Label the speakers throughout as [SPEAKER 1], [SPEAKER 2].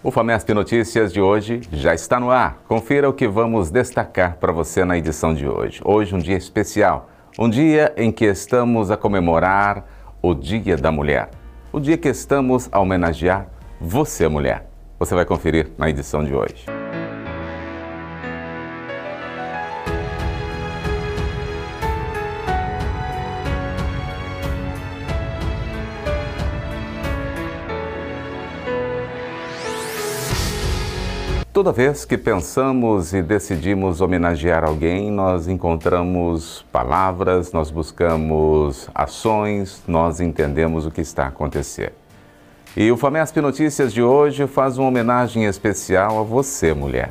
[SPEAKER 1] O Famesp Notícias de hoje já está no ar. Confira o que vamos destacar para você na edição de hoje. Hoje um dia especial, um dia em que estamos a comemorar o Dia da Mulher. O dia que estamos a homenagear você, mulher. Você vai conferir na edição de hoje. Toda vez que pensamos e decidimos homenagear alguém, nós encontramos palavras, nós buscamos ações, nós entendemos o que está a acontecer. E o Famesp Notícias de hoje faz uma homenagem especial a você, mulher.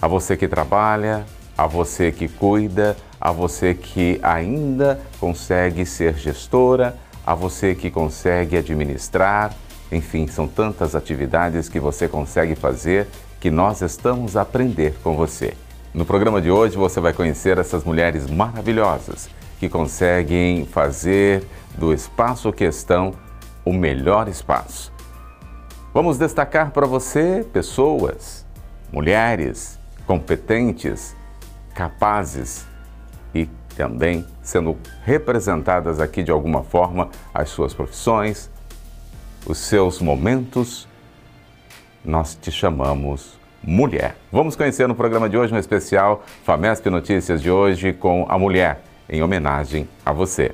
[SPEAKER 1] A você que trabalha, a você que cuida, a você que ainda consegue ser gestora, a você que consegue administrar, enfim, são tantas atividades que você consegue fazer que nós estamos a aprender com você. No programa de hoje você vai conhecer essas mulheres maravilhosas que conseguem fazer do espaço que estão o melhor espaço. Vamos destacar para você pessoas, mulheres competentes, capazes e também sendo representadas aqui de alguma forma as suas profissões, os seus momentos nós te chamamos mulher. Vamos conhecer no programa de hoje um especial Famesp Notícias de hoje com a mulher, em homenagem a você.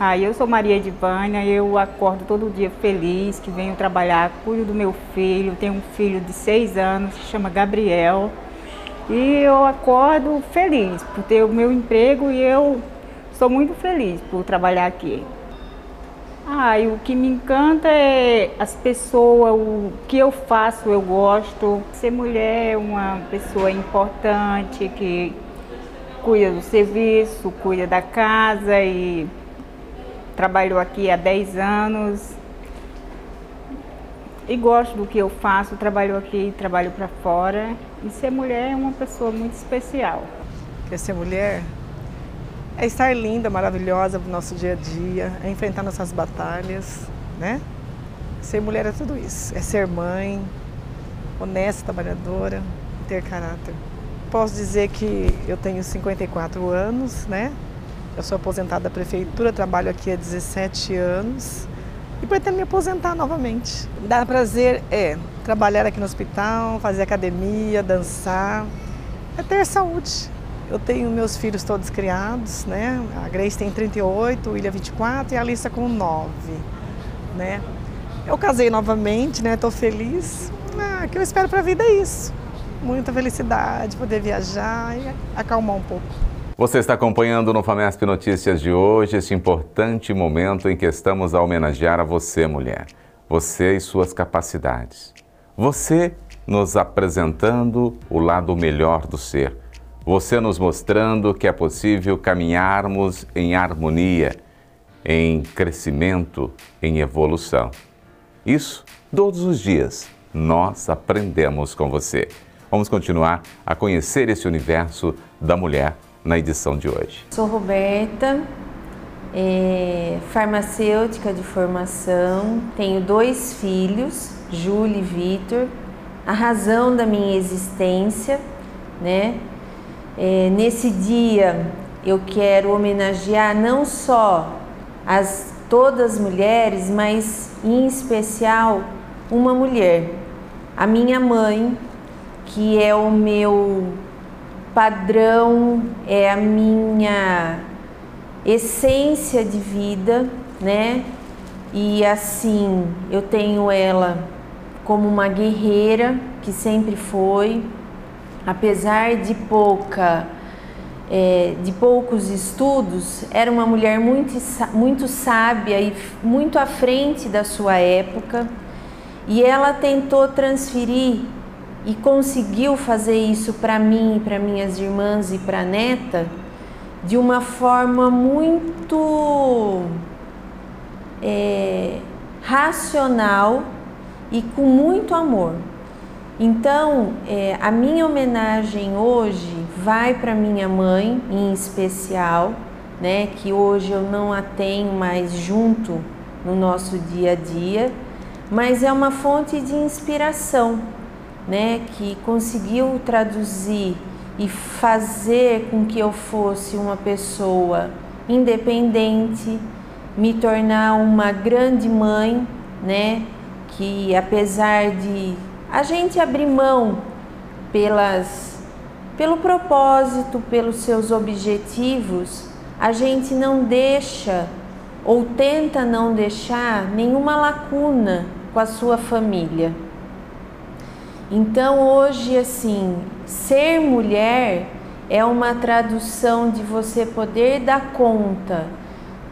[SPEAKER 2] Ah, eu sou Maria Edvânia, eu acordo todo dia feliz que venho trabalhar, cuido do meu filho, tenho um filho de seis anos, se chama Gabriel, e eu acordo feliz por ter o meu emprego e eu sou muito feliz por trabalhar aqui. Ah, e o que me encanta é as pessoas, o que eu faço, eu gosto. Ser mulher é uma pessoa importante que cuida do serviço, cuida da casa e trabalhou aqui há 10 anos. E gosto do que eu faço, trabalho aqui, trabalho para fora. E ser mulher é uma pessoa muito especial.
[SPEAKER 3] Quer ser mulher é estar linda, maravilhosa para o nosso dia a dia, é enfrentar nossas batalhas, né? Ser mulher é tudo isso. É ser mãe, honesta, trabalhadora, ter caráter. Posso dizer que eu tenho 54 anos, né? Eu sou aposentada da prefeitura, trabalho aqui há 17 anos e pretendo me aposentar novamente. Dá prazer é trabalhar aqui no hospital, fazer academia, dançar, é ter saúde. Eu tenho meus filhos todos criados, né? A Grace tem 38, o William 24 e a Alissa com 9, né? Eu casei novamente, né? Estou feliz. Ah, o que eu espero para a vida é isso. Muita felicidade, poder viajar e acalmar um pouco.
[SPEAKER 1] Você está acompanhando no Famesp Notícias de hoje este importante momento em que estamos a homenagear a você, mulher. Você e suas capacidades. Você nos apresentando o lado melhor do ser você nos mostrando que é possível caminharmos em harmonia, em crescimento, em evolução. Isso todos os dias nós aprendemos com você. Vamos continuar a conhecer esse universo da mulher na edição de hoje.
[SPEAKER 4] Sou Roberta, é, farmacêutica de formação, tenho dois filhos, Júlia e Vitor. A razão da minha existência, né, é, nesse dia eu quero homenagear não só as todas as mulheres, mas em especial uma mulher, a minha mãe, que é o meu padrão, é a minha essência de vida, né? E assim, eu tenho ela como uma guerreira que sempre foi, apesar de pouca é, de poucos estudos, era uma mulher muito, muito sábia e muito à frente da sua época, e ela tentou transferir e conseguiu fazer isso para mim, para minhas irmãs e para a neta de uma forma muito é, racional e com muito amor. Então, é, a minha homenagem hoje vai para minha mãe, em especial, né, que hoje eu não a tenho mais junto no nosso dia a dia, mas é uma fonte de inspiração, né, que conseguiu traduzir e fazer com que eu fosse uma pessoa independente, me tornar uma grande mãe, né, que apesar de a gente abrir mão pelas pelo propósito, pelos seus objetivos, a gente não deixa ou tenta não deixar nenhuma lacuna com a sua família. Então hoje assim, ser mulher é uma tradução de você poder dar conta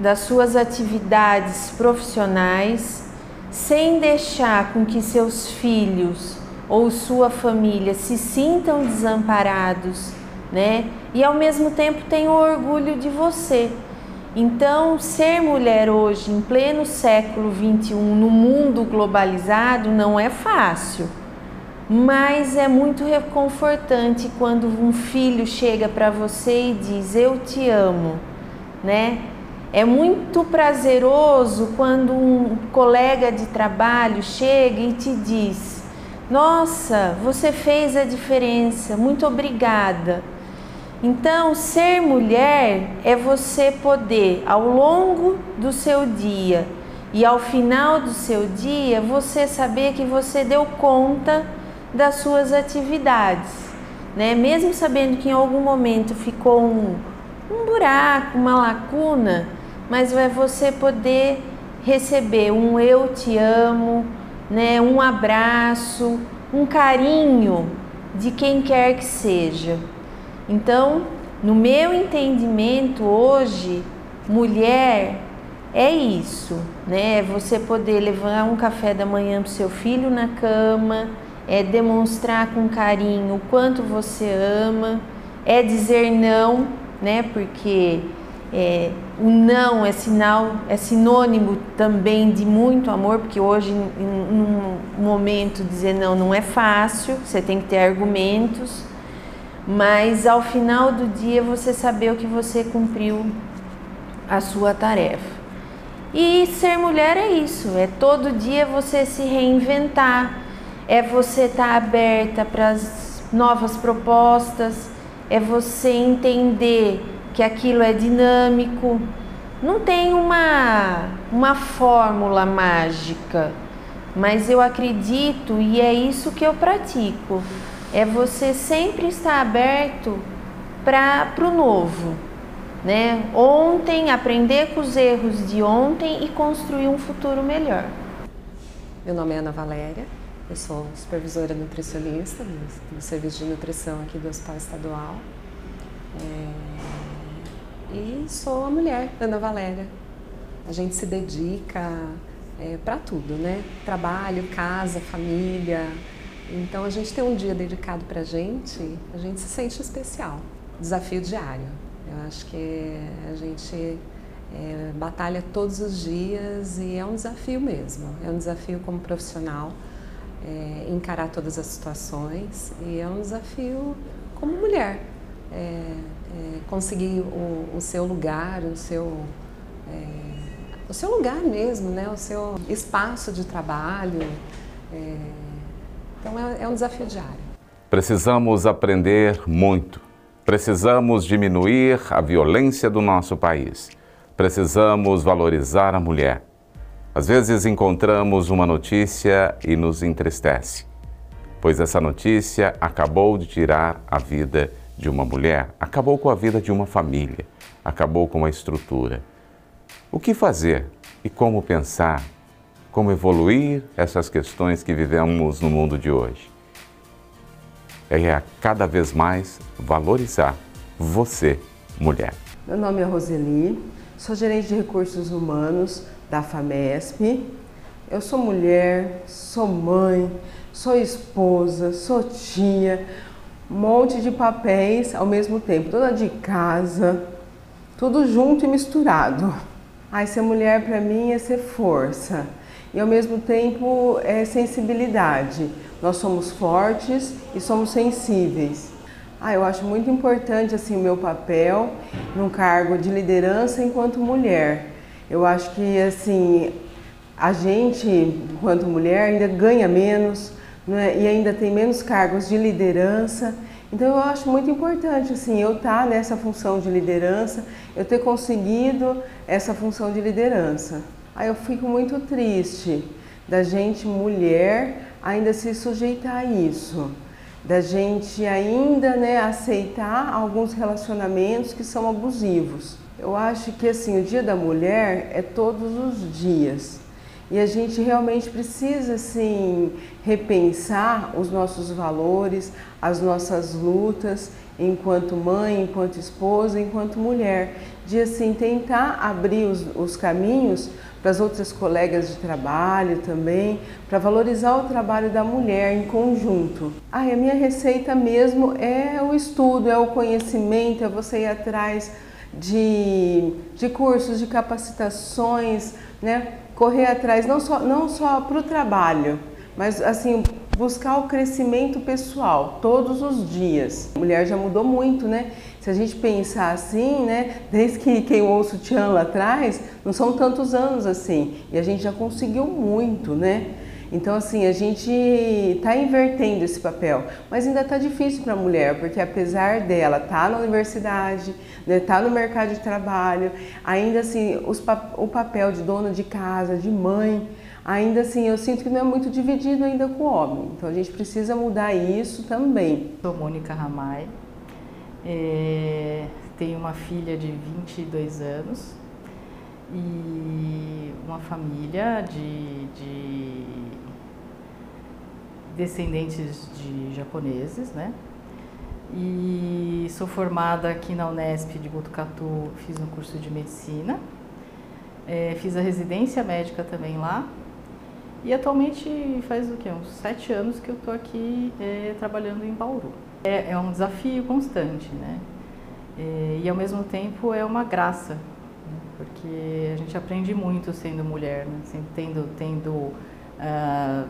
[SPEAKER 4] das suas atividades profissionais sem deixar com que seus filhos ou sua família se sintam desamparados, né? E ao mesmo tempo tenham orgulho de você. Então, ser mulher hoje, em pleno século 21, no mundo globalizado, não é fácil, mas é muito reconfortante quando um filho chega para você e diz: Eu te amo, né? É muito prazeroso quando um colega de trabalho chega e te diz: Nossa, você fez a diferença, muito obrigada. Então, ser mulher é você poder, ao longo do seu dia e ao final do seu dia, você saber que você deu conta das suas atividades, né? Mesmo sabendo que em algum momento ficou um, um buraco, uma lacuna, mas é você poder receber um eu te amo, né, um abraço, um carinho de quem quer que seja. Então, no meu entendimento hoje, mulher é isso, né? É você poder levar um café da manhã para seu filho na cama, é demonstrar com carinho o quanto você ama, é dizer não, né? Porque é, o não é sinal, é sinônimo também de muito amor, porque hoje, num momento, dizer não não é fácil, você tem que ter argumentos, mas ao final do dia você saber o que você cumpriu a sua tarefa. E ser mulher é isso, é todo dia você se reinventar, é você estar tá aberta para as novas propostas, é você entender que aquilo é dinâmico. Não tem uma, uma fórmula mágica, mas eu acredito e é isso que eu pratico. É você sempre estar aberto para o novo. Né? Ontem, aprender com os erros de ontem e construir um futuro melhor.
[SPEAKER 5] Meu nome é Ana Valéria, eu sou supervisora nutricionista do, do Serviço de Nutrição aqui do Hospital Estadual. É e sou a mulher, Ana Valéria. A gente se dedica é, para tudo, né? Trabalho, casa, família. Então a gente tem um dia dedicado para a gente, a gente se sente especial. Desafio diário. Eu acho que a gente é, batalha todos os dias e é um desafio mesmo. É um desafio como profissional é, encarar todas as situações e é um desafio como mulher. É, é, conseguir o, o, seu lugar, o seu, é, o seu lugar mesmo, né? o seu espaço de trabalho. É, então é, é um desafio diário.
[SPEAKER 1] Precisamos aprender muito. Precisamos diminuir a violência do nosso país. Precisamos valorizar a mulher. Às vezes encontramos uma notícia e nos entristece, pois essa notícia acabou de tirar a vida de uma mulher acabou com a vida de uma família, acabou com a estrutura. O que fazer e como pensar? Como evoluir essas questões que vivemos no mundo de hoje? É cada vez mais valorizar você, mulher.
[SPEAKER 6] Meu nome é Roseli, sou gerente de recursos humanos da FAMESP. Eu sou mulher, sou mãe, sou esposa, sou tia, um monte de papéis ao mesmo tempo, toda de casa, tudo junto e misturado. Ai, ser mulher para mim é ser força e ao mesmo tempo é sensibilidade. Nós somos fortes e somos sensíveis. Ah, eu acho muito importante assim o meu papel num cargo de liderança enquanto mulher. Eu acho que assim a gente, enquanto mulher, ainda ganha menos é? e ainda tem menos cargos de liderança. Então eu acho muito importante assim eu estar tá nessa função de liderança, eu ter conseguido essa função de liderança. Aí eu fico muito triste da gente mulher ainda se sujeitar a isso, da gente ainda né, aceitar alguns relacionamentos que são abusivos. Eu acho que assim o Dia da Mulher é todos os dias. E a gente realmente precisa assim repensar os nossos valores, as nossas lutas enquanto mãe, enquanto esposa, enquanto mulher, de assim tentar abrir os, os caminhos para as outras colegas de trabalho também, para valorizar o trabalho da mulher em conjunto. Ah, a minha receita mesmo é o estudo, é o conhecimento, é você ir atrás de, de cursos, de capacitações, né? Correr atrás não só, não só para o trabalho, mas assim buscar o crescimento pessoal todos os dias. A mulher já mudou muito, né? Se a gente pensar assim, né? Desde que queimou o sutiã lá atrás, não são tantos anos assim. E a gente já conseguiu muito, né? Então, assim, a gente está invertendo esse papel, mas ainda está difícil para a mulher, porque apesar dela estar tá na universidade, estar né, tá no mercado de trabalho, ainda assim, os, o papel de dona de casa, de mãe, ainda assim, eu sinto que não é muito dividido ainda com o homem. Então, a gente precisa mudar isso também.
[SPEAKER 7] Sou Mônica Ramai, é, tenho uma filha de 22 anos e uma família de, de descendentes de japoneses, né? E sou formada aqui na Unesp de Botucatu, fiz um curso de medicina, é, fiz a residência médica também lá. E atualmente faz o quê? Uns sete anos que eu estou aqui é, trabalhando em Bauru. É, é, um desafio constante, né? É, e ao mesmo tempo é uma graça? Porque a gente aprende muito sendo mulher, né? Assim, tendo, tendo uh,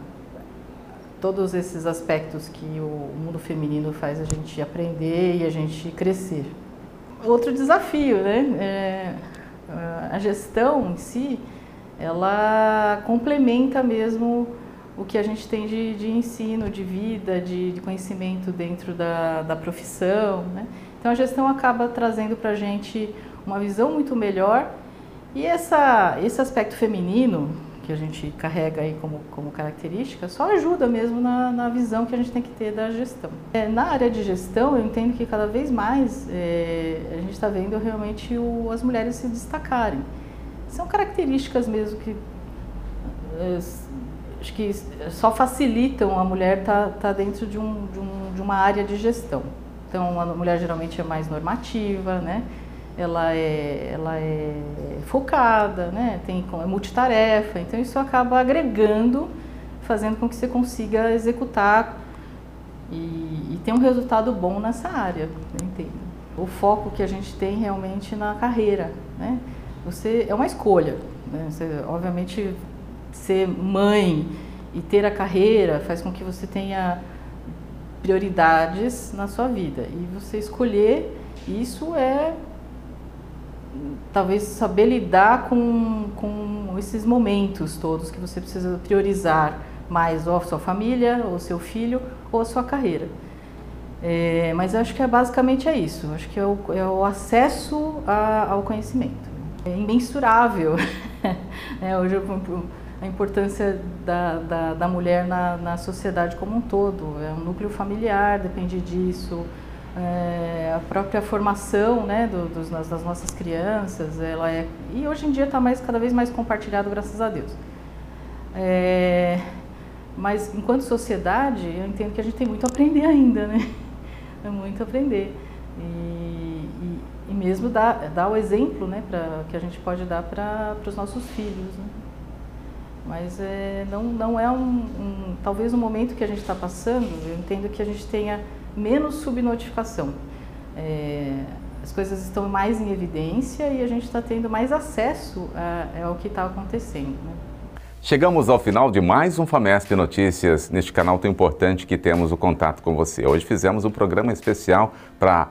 [SPEAKER 7] todos esses aspectos que o mundo feminino faz a gente aprender e a gente crescer. Outro desafio, né? É, a gestão em si, ela complementa mesmo o que a gente tem de, de ensino, de vida, de, de conhecimento dentro da, da profissão, né? Então a gestão acaba trazendo para a gente uma visão muito melhor e essa, esse aspecto feminino que a gente carrega aí como, como característica, só ajuda mesmo na, na visão que a gente tem que ter da gestão. É, na área de gestão, eu entendo que cada vez mais é, a gente está vendo realmente o, as mulheres se destacarem. São características mesmo que é, acho que só facilitam a mulher estar tá, tá dentro de, um, de, um, de uma área de gestão. Então, a mulher geralmente é mais normativa, né? Ela é, ela é focada, né? Tem, é multitarefa, então isso acaba agregando, fazendo com que você consiga executar e, e ter um resultado bom nessa área, entendo. O foco que a gente tem realmente na carreira, né? Você é uma escolha, né? Você, obviamente, ser mãe e ter a carreira faz com que você tenha prioridades na sua vida e você escolher isso é talvez saber lidar com, com esses momentos todos que você precisa priorizar mais ou a sua família, ou seu filho, ou a sua carreira. É, mas acho que é, basicamente é isso. Acho que é o, é o acesso a, ao conhecimento. É imensurável é, hoje a importância da, da, da mulher na, na sociedade como um todo. É um núcleo familiar, depende disso é, a própria formação né, do, dos, das nossas crianças, ela é, e hoje em dia está mais, cada vez mais compartilhado, graças a Deus. É, mas enquanto sociedade, eu entendo que a gente tem muito a aprender ainda, né? É muito a aprender. E, e, e mesmo dar, dar o exemplo né, pra, que a gente pode dar para os nossos filhos. Né? Mas é, não, não é um, um, Talvez o momento que a gente está passando, eu entendo que a gente tenha menos subnotificação. É, as coisas estão mais em evidência e a gente está tendo mais acesso a, ao que está acontecendo. Né?
[SPEAKER 1] Chegamos ao final de mais um FAMESP Notícias, neste canal tão importante que temos o contato com você. Hoje fizemos um programa especial para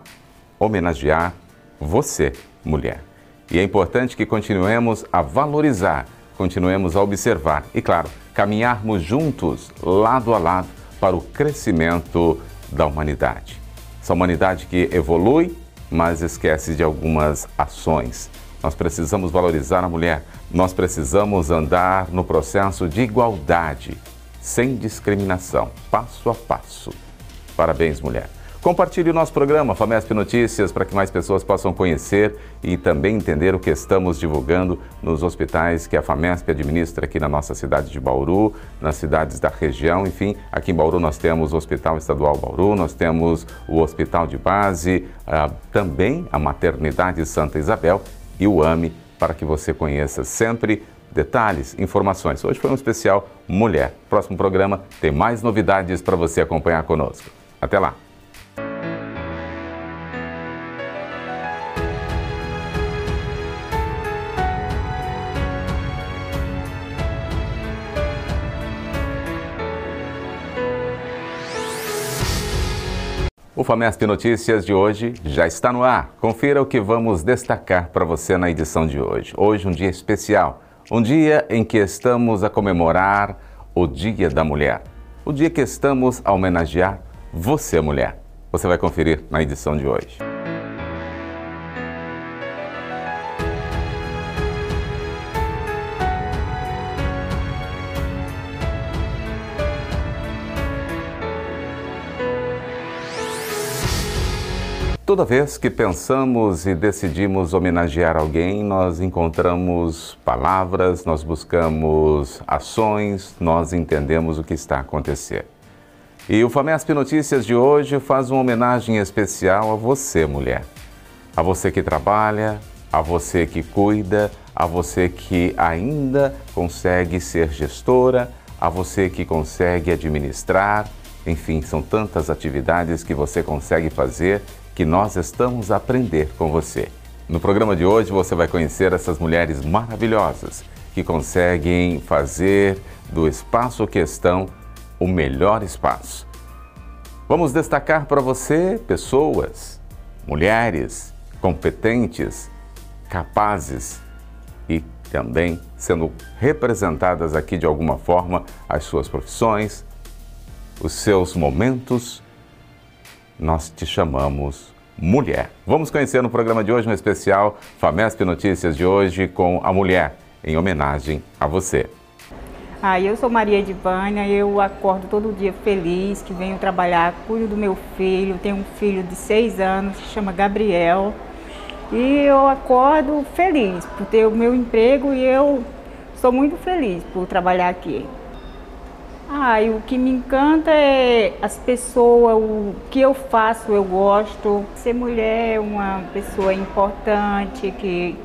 [SPEAKER 1] homenagear você, mulher. E é importante que continuemos a valorizar continuemos a observar e, claro, caminharmos juntos, lado a lado, para o crescimento da humanidade. Essa humanidade que evolui, mas esquece de algumas ações. Nós precisamos valorizar a mulher, nós precisamos andar no processo de igualdade, sem discriminação, passo a passo. Parabéns, mulher. Compartilhe o nosso programa Famesp Notícias para que mais pessoas possam conhecer e também entender o que estamos divulgando nos hospitais que a Famesp administra aqui na nossa cidade de Bauru, nas cidades da região. Enfim, aqui em Bauru nós temos o Hospital Estadual Bauru, nós temos o Hospital de Base, ah, também a Maternidade Santa Isabel e o AME, para que você conheça sempre detalhes, informações. Hoje foi um especial Mulher. Próximo programa tem mais novidades para você acompanhar conosco. Até lá! O Famesp Notícias de hoje já está no ar. Confira o que vamos destacar para você na edição de hoje. Hoje um dia especial, um dia em que estamos a comemorar o Dia da Mulher. O dia que estamos a homenagear você, mulher. Você vai conferir na edição de hoje. Toda vez que pensamos e decidimos homenagear alguém, nós encontramos palavras, nós buscamos ações, nós entendemos o que está acontecendo. E o Famesp Notícias de hoje faz uma homenagem especial a você, mulher. A você que trabalha, a você que cuida, a você que ainda consegue ser gestora, a você que consegue administrar. Enfim, são tantas atividades que você consegue fazer que nós estamos a aprender com você. No programa de hoje você vai conhecer essas mulheres maravilhosas que conseguem fazer do espaço questão o melhor espaço. Vamos destacar para você pessoas, mulheres competentes, capazes e também sendo representadas aqui de alguma forma as suas profissões, os seus momentos nós te chamamos mulher. Vamos conhecer no programa de hoje um especial Famesp Notícias de hoje com a mulher, em homenagem a você.
[SPEAKER 2] Ah, eu sou Maria Edivânia, eu acordo todo dia feliz que venho trabalhar, cuido do meu filho, tenho um filho de seis anos, se chama Gabriel, e eu acordo feliz por ter o meu emprego e eu sou muito feliz por trabalhar aqui. Ah, e o que me encanta é as pessoas, o que eu faço, eu gosto. Ser mulher é uma pessoa importante que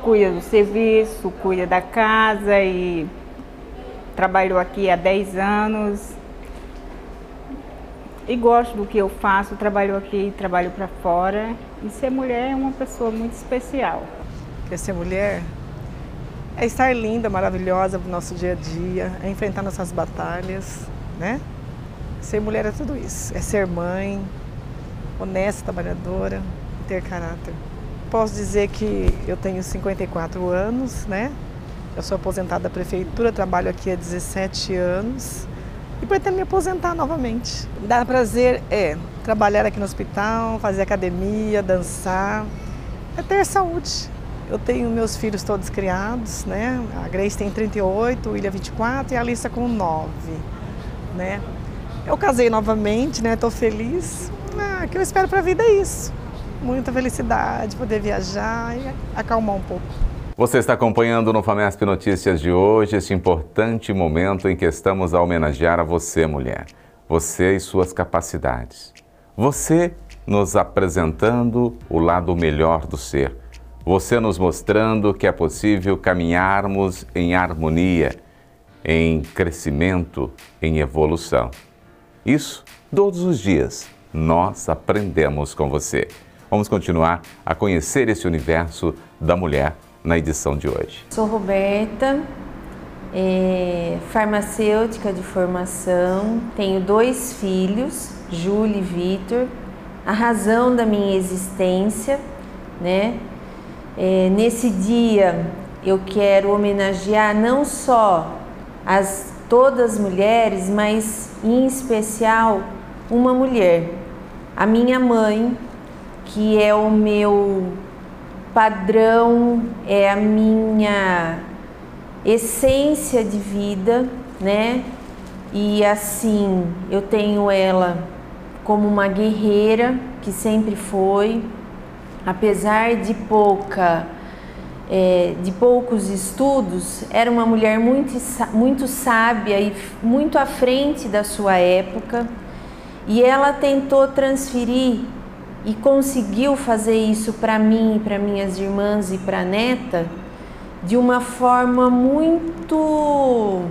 [SPEAKER 2] cuida do serviço, cuida da casa e trabalhou aqui há 10 anos. E gosto do que eu faço, trabalho aqui, trabalho para fora. E ser mulher é uma pessoa muito especial.
[SPEAKER 3] Quer ser mulher? É estar linda, maravilhosa no nosso dia a dia, é enfrentar nossas batalhas, né? Ser mulher é tudo isso, é ser mãe, honesta, trabalhadora, ter caráter. Posso dizer que eu tenho 54 anos, né? Eu sou aposentada da prefeitura, trabalho aqui há 17 anos e pretendo me aposentar novamente. Dá prazer é trabalhar aqui no hospital, fazer academia, dançar, é ter saúde. Eu tenho meus filhos todos criados, né? A Grace tem 38, o William 24 e a Alissa com 9, né? Eu casei novamente, né? Estou feliz. Ah, o que eu espero para a vida é isso. Muita felicidade, poder viajar e acalmar um pouco.
[SPEAKER 1] Você está acompanhando no Famesp Notícias de hoje este importante momento em que estamos a homenagear a você, mulher. Você e suas capacidades. Você nos apresentando o lado melhor do ser você nos mostrando que é possível caminharmos em harmonia, em crescimento, em evolução. Isso todos os dias nós aprendemos com você. Vamos continuar a conhecer esse universo da mulher na edição de hoje.
[SPEAKER 4] Sou Roberta, é, farmacêutica de formação, tenho dois filhos, Júlia e Vitor. A razão da minha existência, né, é, nesse dia eu quero homenagear não só as todas as mulheres, mas em especial uma mulher, a minha mãe, que é o meu padrão, é a minha essência de vida, né? E assim, eu tenho ela como uma guerreira que sempre foi, apesar de pouca é, de poucos estudos, era uma mulher muito, muito sábia e muito à frente da sua época, e ela tentou transferir e conseguiu fazer isso para mim, para minhas irmãs e para a neta de uma forma muito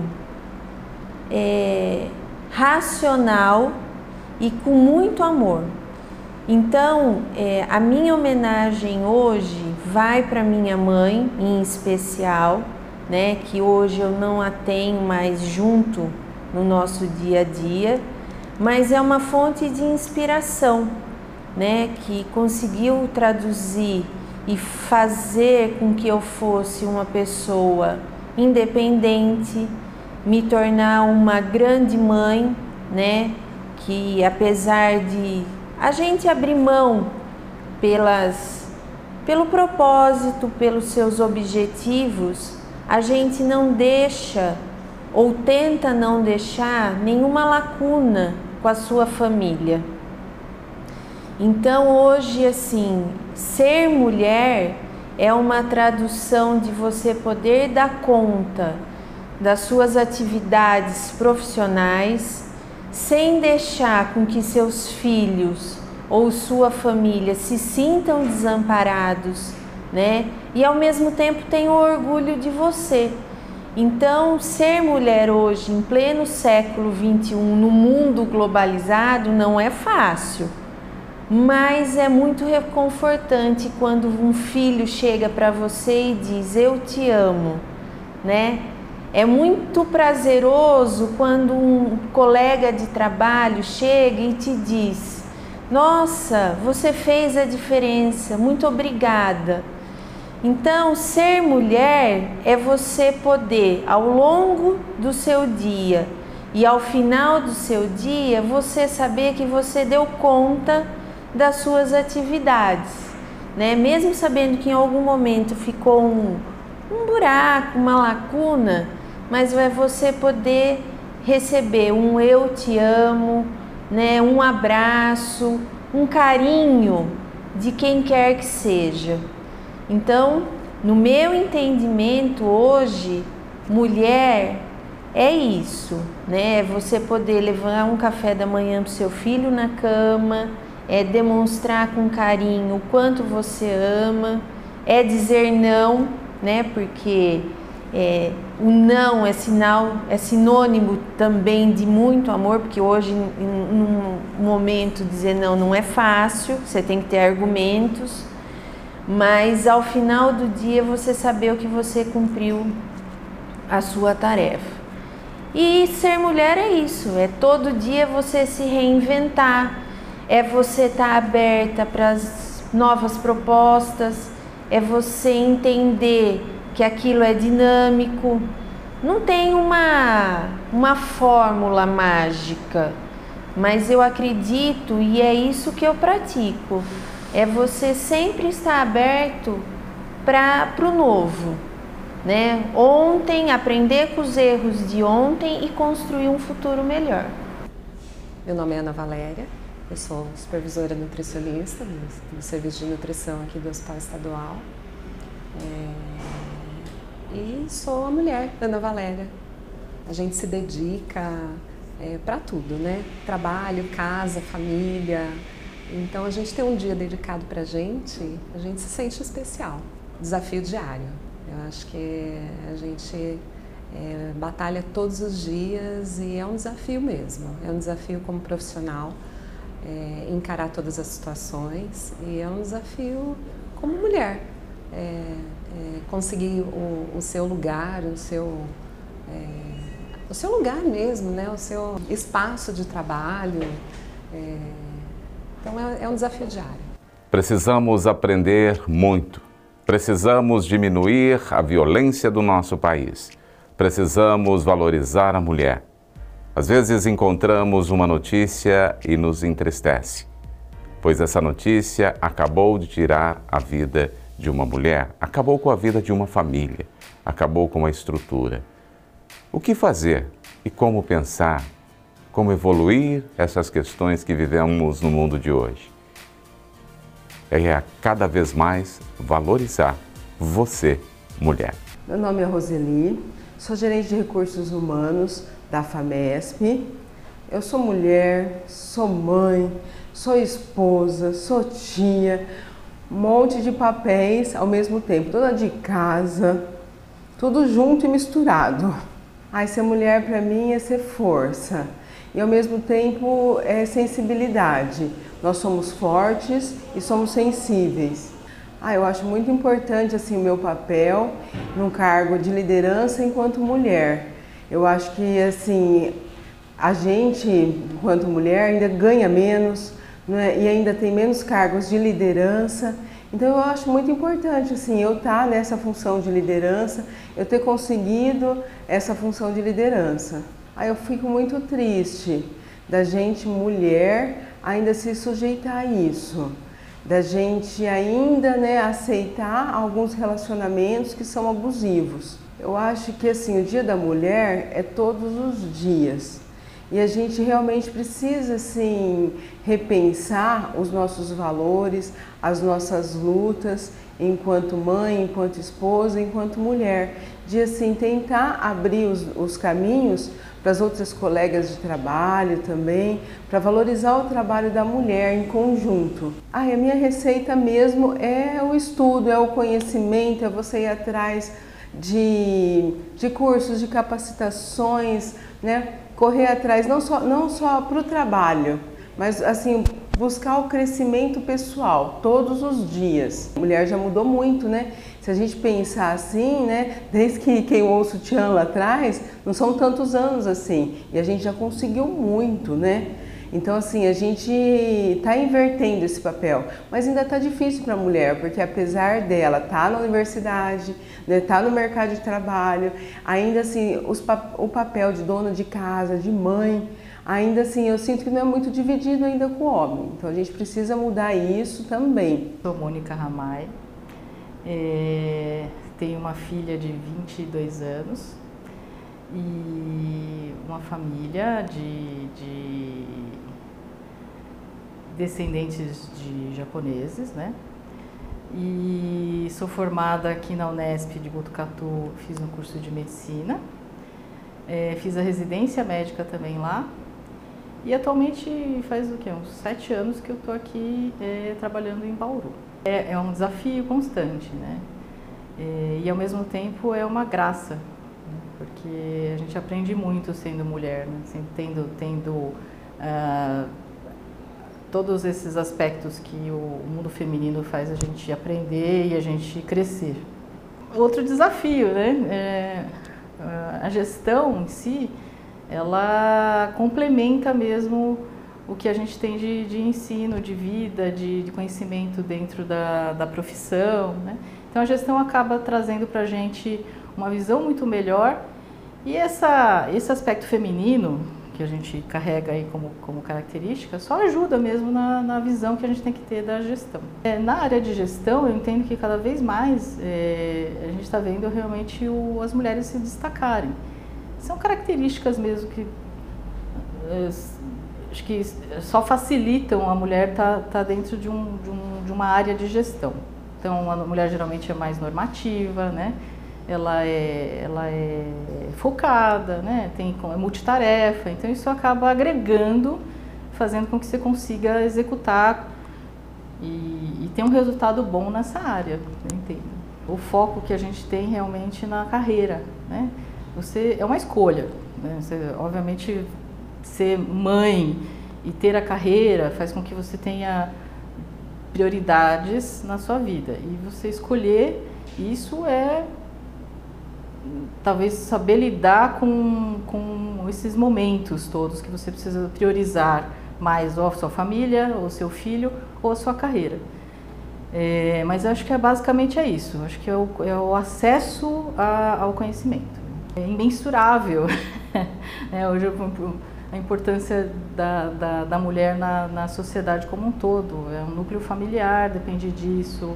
[SPEAKER 4] é, racional e com muito amor. Então, é, a minha homenagem hoje vai para minha mãe, em especial, né, que hoje eu não a tenho mais junto no nosso dia a dia, mas é uma fonte de inspiração, né, que conseguiu traduzir e fazer com que eu fosse uma pessoa independente, me tornar uma grande mãe, né, que apesar de a gente abrir mão pelas, pelo propósito, pelos seus objetivos, a gente não deixa ou tenta não deixar nenhuma lacuna com a sua família. Então hoje assim, ser mulher é uma tradução de você poder dar conta das suas atividades profissionais, sem deixar com que seus filhos ou sua família se sintam desamparados, né? E ao mesmo tempo tenham orgulho de você. Então, ser mulher hoje, em pleno século 21, no mundo globalizado, não é fácil, mas é muito reconfortante quando um filho chega para você e diz: Eu te amo, né? É muito prazeroso quando um colega de trabalho chega e te diz: Nossa, você fez a diferença, muito obrigada. Então, ser mulher é você poder, ao longo do seu dia e ao final do seu dia, você saber que você deu conta das suas atividades, né? Mesmo sabendo que em algum momento ficou um, um buraco, uma lacuna mas é você poder receber um eu te amo, né, um abraço, um carinho de quem quer que seja. Então, no meu entendimento hoje, mulher é isso, né? É você poder levar um café da manhã para seu filho na cama, é demonstrar com carinho o quanto você ama, é dizer não, né? Porque é, o não é sinal, é sinônimo também de muito amor, porque hoje, num momento, dizer não não é fácil, você tem que ter argumentos, mas ao final do dia você saber o que você cumpriu a sua tarefa. E ser mulher é isso, é todo dia você se reinventar, é você estar tá aberta para as novas propostas, é você entender que aquilo é dinâmico. Não tem uma, uma fórmula mágica, mas eu acredito e é isso que eu pratico. É você sempre estar aberto para o novo. Né? Ontem, aprender com os erros de ontem e construir um futuro melhor.
[SPEAKER 5] Meu nome é Ana Valéria, eu sou supervisora nutricionista do, do Serviço de Nutrição aqui do Hospital Estadual. É e sou a mulher, Ana Valéria. A gente se dedica é, para tudo, né? Trabalho, casa, família. Então a gente tem um dia dedicado para a gente, a gente se sente especial. Desafio diário. Eu acho que a gente é, batalha todos os dias e é um desafio mesmo. É um desafio como profissional é, encarar todas as situações e é um desafio como mulher. É, é, conseguir o, o, seu lugar, o seu, é, o seu lugar mesmo, né? o seu espaço de trabalho. É, então é, é um desafio diário.
[SPEAKER 1] Precisamos aprender muito Precisamos diminuir a violência do nosso país. Precisamos valorizar a mulher. Às vezes encontramos uma notícia e nos entristece, pois essa notícia acabou de tirar a vida de uma mulher, acabou com a vida de uma família, acabou com a estrutura. O que fazer e como pensar, como evoluir essas questões que vivemos no mundo de hoje? É cada vez mais valorizar você, mulher.
[SPEAKER 6] Meu nome é Roseli, sou gerente de recursos humanos da FAMESP. Eu sou mulher, sou mãe, sou esposa, sou tia, monte de papéis ao mesmo tempo, dona de casa, tudo junto e misturado. Ai, ser mulher para mim é ser força e ao mesmo tempo é sensibilidade. Nós somos fortes e somos sensíveis. Ah, eu acho muito importante assim o meu papel num cargo de liderança enquanto mulher. Eu acho que assim a gente, enquanto mulher, ainda ganha menos né? e ainda tem menos cargos de liderança. Então eu acho muito importante assim eu estar nessa função de liderança, eu ter conseguido essa função de liderança. Aí eu fico muito triste da gente mulher ainda se sujeitar a isso, da gente ainda né, aceitar alguns relacionamentos que são abusivos. Eu acho que assim o Dia da Mulher é todos os dias e a gente realmente precisa assim repensar os nossos valores, as nossas lutas enquanto mãe, enquanto esposa, enquanto mulher, de assim tentar abrir os, os caminhos para as outras colegas de trabalho também, para valorizar o trabalho da mulher em conjunto. Ah, a minha receita mesmo é o estudo, é o conhecimento, é você ir atrás de, de cursos, de capacitações, né? Correr atrás não só, não só para o trabalho, mas assim buscar o crescimento pessoal todos os dias. A mulher já mudou muito, né? Se a gente pensar assim, né? Desde que queimou o sutiã lá atrás, não são tantos anos assim. E a gente já conseguiu muito, né? Então, assim, a gente está invertendo esse papel, mas ainda está difícil para a mulher, porque apesar dela estar tá na universidade, estar né, tá no mercado de trabalho, ainda assim, os, o papel de dona de casa, de mãe, ainda assim eu sinto que não é muito dividido ainda com o homem. Então a gente precisa mudar isso também.
[SPEAKER 7] Sou Mônica Ramai, é, tenho uma filha de 22 anos e uma família de, de descendentes de japoneses, né? E sou formada aqui na Unesp de Botucatu, fiz um curso de medicina, é, fiz a residência médica também lá e atualmente faz o que? Uns sete anos que eu estou aqui é, trabalhando em Bauru. É, é, um desafio constante, né? É, e ao mesmo tempo é uma graça, né? porque a gente aprende muito sendo mulher, né? Sempre tendo, tendo uh, todos esses aspectos que o mundo feminino faz a gente aprender e a gente crescer. Outro desafio, né? É, a gestão em si ela complementa mesmo o que a gente tem de, de ensino, de vida, de, de conhecimento dentro da, da profissão. Né? Então a gestão acaba trazendo para a gente uma visão muito melhor e essa, esse aspecto feminino que a gente carrega aí como, como característica só ajuda mesmo na, na visão que a gente tem que ter da gestão. É, na área de gestão, eu entendo que cada vez mais é, a gente está vendo realmente o, as mulheres se destacarem são características mesmo que eh, acho que só facilitam a mulher estar tá, tá dentro de, um, de, um, de uma área de gestão. Então, a mulher geralmente é mais normativa, né? Ela é, ela é focada, né? Tem, é multitarefa. Então, isso acaba agregando, fazendo com que você consiga executar e, e ter um resultado bom nessa área, entendo. O foco que a gente tem realmente na carreira, né? você é uma escolha. Né? Você, obviamente, ser mãe e ter a carreira faz com que você tenha prioridades na sua vida. E você escolher isso é talvez saber lidar com, com esses momentos todos que você precisa priorizar mais ou a sua família, ou seu filho, ou a sua carreira. É, mas acho que é, basicamente é isso. Acho que é o, é o acesso a, ao conhecimento. É imensurável. é, hoje a importância da, da, da mulher na, na sociedade como um todo. É um núcleo familiar, depende disso.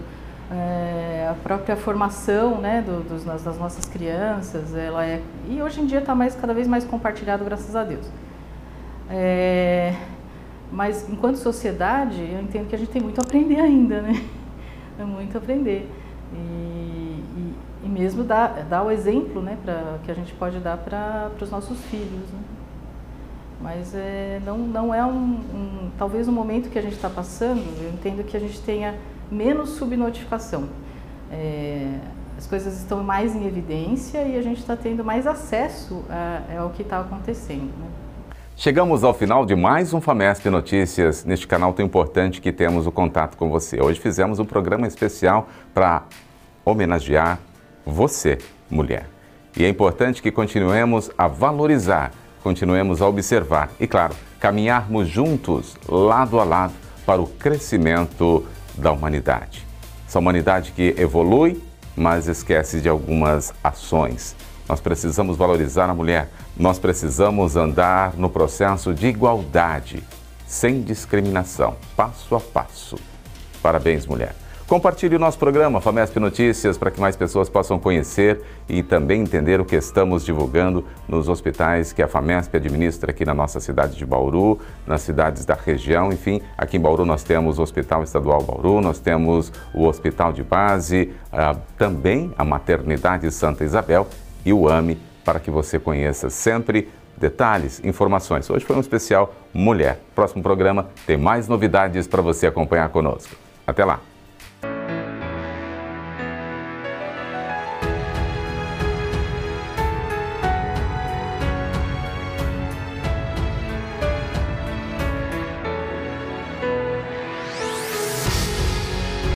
[SPEAKER 7] É, a própria formação né, do, dos, das nossas crianças, ela é e hoje em dia está mais cada vez mais compartilhado, graças a Deus. É, mas enquanto sociedade, eu entendo que a gente tem muito a aprender ainda, né? É muito a aprender. E, e, e mesmo dar, dar o exemplo né, pra, que a gente pode dar para os nossos filhos. Né? Mas é, não, não é um, um, Talvez no momento que a gente está passando, eu entendo que a gente tenha menos subnotificação. É, as coisas estão mais em evidência e a gente está tendo mais acesso a, ao que está acontecendo. Né?
[SPEAKER 1] Chegamos ao final de mais um FAMESP Notícias, neste canal tão importante que temos o contato com você. Hoje fizemos um programa especial para homenagear você, mulher. E é importante que continuemos a valorizar, continuemos a observar e, claro, caminharmos juntos, lado a lado, para o crescimento da humanidade. Essa humanidade que evolui, mas esquece de algumas ações nós precisamos valorizar a mulher, nós precisamos andar no processo de igualdade, sem discriminação, passo a passo. Parabéns, mulher. Compartilhe o nosso programa FAMESP Notícias para que mais pessoas possam conhecer e também entender o que estamos divulgando nos hospitais que a FAMESP administra aqui na nossa cidade de Bauru, nas cidades da região. Enfim, aqui em Bauru nós temos o Hospital Estadual Bauru, nós temos o Hospital de Base, ah, também a Maternidade Santa Isabel e o AME para que você conheça sempre detalhes, informações. Hoje foi um especial Mulher. Próximo programa tem mais novidades para você acompanhar conosco. Até lá!